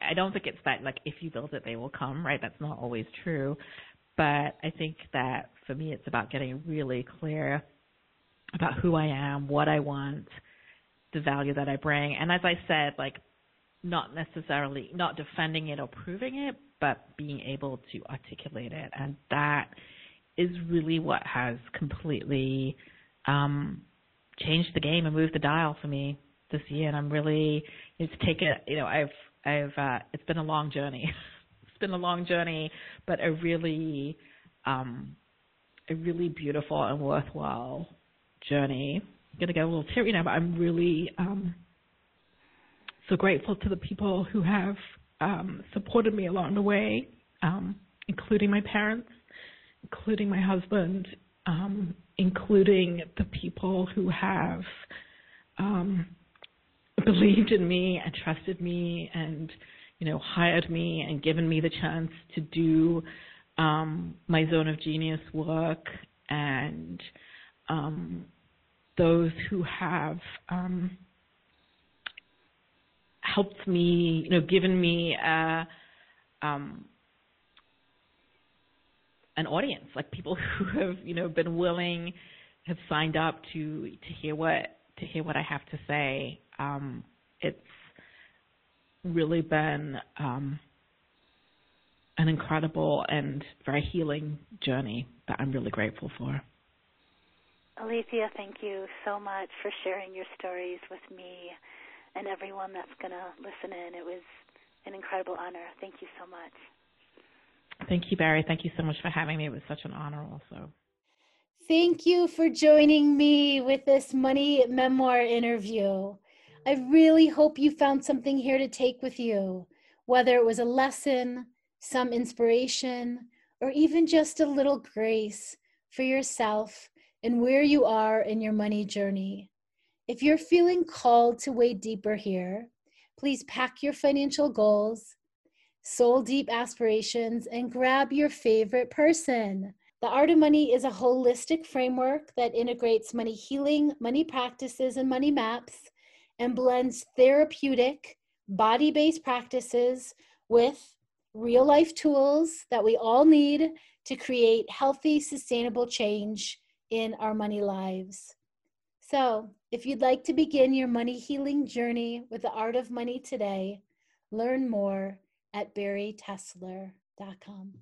I don't think it's that like if you build it they will come, right? That's not always true. But I think that for me it's about getting really clear about who I am, what I want, the value that I bring. And as I said, like not necessarily not defending it or proving it, but being able to articulate it. And that is really what has completely um, changed the game and moved the dial for me this year. And I'm really it's taken you know I've I've uh, it's been a long journey. it's been a long journey, but a really um, a really beautiful and worthwhile journey. I'm gonna get a little teary now, but I'm really um, so grateful to the people who have um, supported me along the way, um, including my parents, including my husband, um, including the people who have um, believed in me and trusted me and you know hired me and given me the chance to do um, my zone of genius work and um, those who have um, helped me, you know, given me a, um, an audience, like people who have you know been willing, have signed up to to hear what to hear what I have to say. Um, it's really been um, an incredible and very healing journey that I'm really grateful for. Alethea, thank you so much for sharing your stories with me and everyone that's going to listen in. It was an incredible honor. Thank you so much. Thank you, Bari. Thank you so much for having me. It was such an honor, also. Thank you for joining me with this money memoir interview. I really hope you found something here to take with you, whether it was a lesson, some inspiration, or even just a little grace for yourself and where you are in your money journey. If you're feeling called to wade deeper here, please pack your financial goals, soul deep aspirations, and grab your favorite person. The Art of Money is a holistic framework that integrates money healing, money practices, and money maps and blends therapeutic, body based practices with real life tools that we all need to create healthy, sustainable change in our money lives. So, if you'd like to begin your money healing journey with the art of money today, learn more at baritessler.com.